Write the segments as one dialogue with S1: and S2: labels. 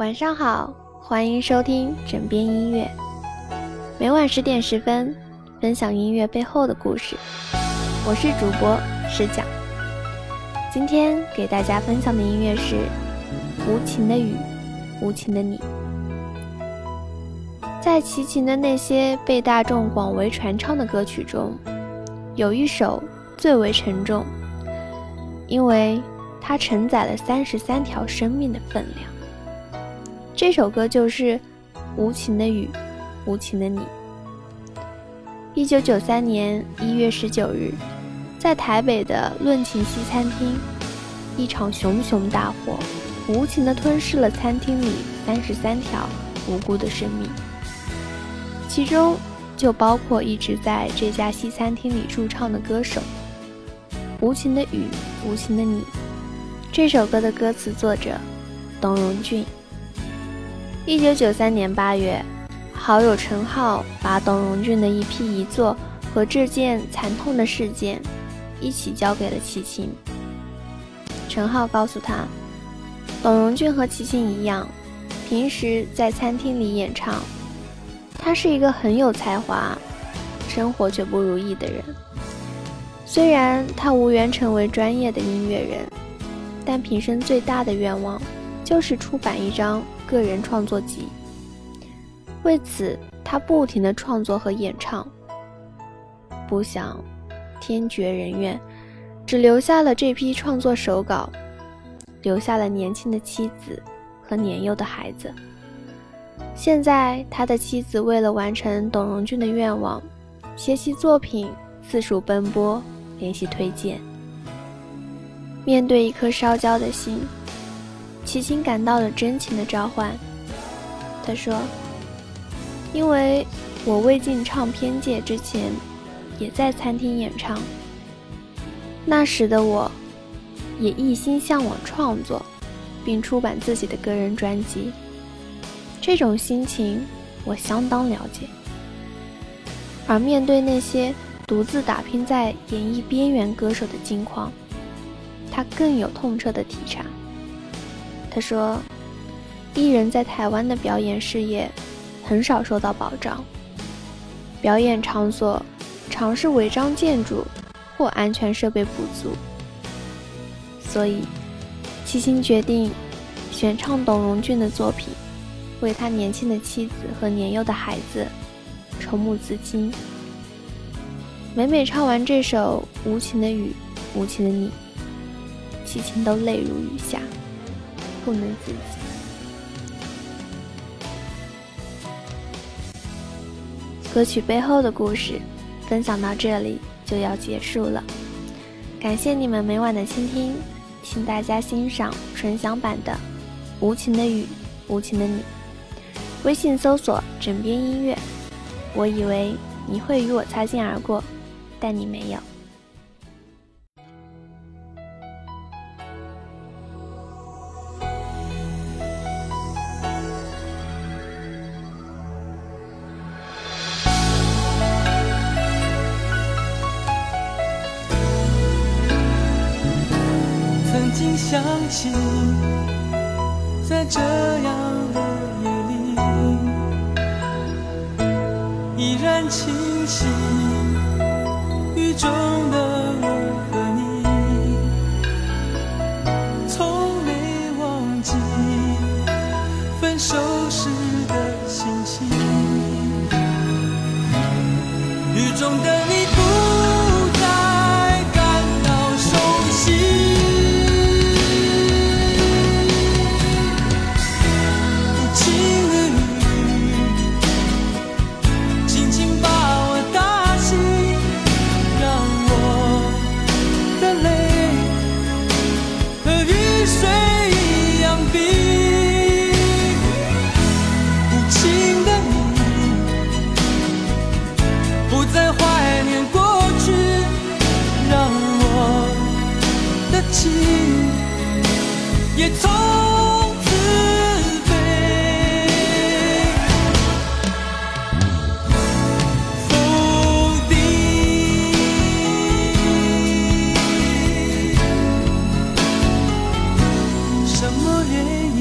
S1: 晚上好，欢迎收听枕边音乐。每晚十点十分，分享音乐背后的故事。我是主播石讲。今天给大家分享的音乐是《无情的雨，无情的你》。在齐秦的那些被大众广为传唱的歌曲中，有一首最为沉重，因为它承载了三十三条生命的分量。这首歌就是《无情的雨，无情的你》。一九九三年一月十九日，在台北的论情西餐厅，一场熊熊大火无情地吞噬了餐厅里三十三条无辜的生命。其中就包括一直在这家西餐厅里驻唱的歌手。无情的雨，无情的你，这首歌的歌词作者董荣俊。一九九三年八月，好友陈浩把董荣俊的一批遗作和这件惨痛的事件一起交给了齐秦。陈浩告诉他，董荣俊和齐秦一样，平时在餐厅里演唱。他是一个很有才华，生活却不如意的人。虽然他无缘成为专业的音乐人，但平生最大的愿望就是出版一张个人创作集。为此，他不停的创作和演唱。不想，天绝人愿，只留下了这批创作手稿，留下了年轻的妻子和年幼的孩子。现在，他的妻子为了完成董荣俊的愿望，学习作品四处奔波，联系推荐。面对一颗烧焦的心，齐秦感到了真情的召唤。他说：“因为我未进唱片界之前，也在餐厅演唱。那时的我，也一心向往创作，并出版自己的个人专辑。”这种心情我相当了解，而面对那些独自打拼在演艺边缘歌手的境况，他更有痛彻的体察。他说：“艺人在台湾的表演事业很少受到保障，表演场所常是违章建筑或安全设备不足，所以齐秦决定选唱董荣俊的作品。”为他年轻的妻子和年幼的孩子筹募资金。每每唱完这首《无情的雨，无情的你》，齐秦都泪如雨下，不能自己。歌曲背后的故事分享到这里就要结束了，感谢你们每晚的倾听，请大家欣赏纯享版的《无情的雨，无情的你》。微信搜索“枕边音乐”，我以为你会与我擦肩而过，但你没有。
S2: 想起，在这样的夜里。依然清晰，雨中的我和你，从没忘记分手时的心情。雨中的你。也从此飞。否定。什么原因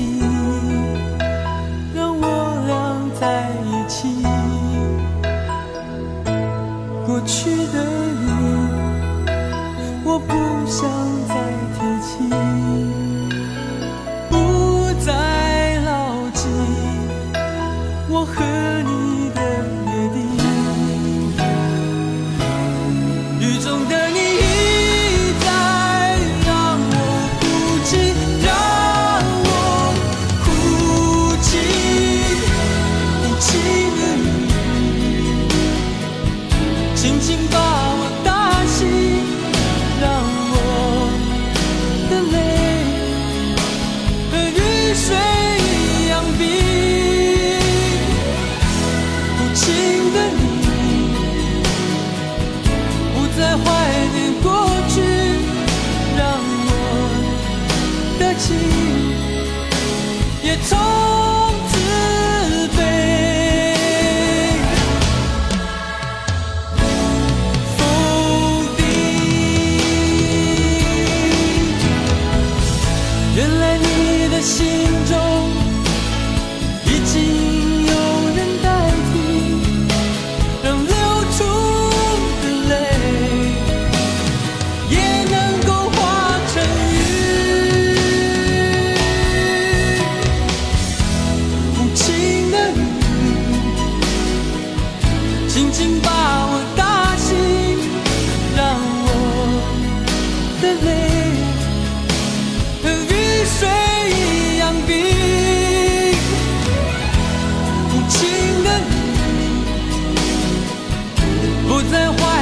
S2: 让我俩在一起？过去的你，我不想再。不再牢记我和你 see. 轻轻把我打醒，让我的泪和雨水一样冰。无情的你，不再。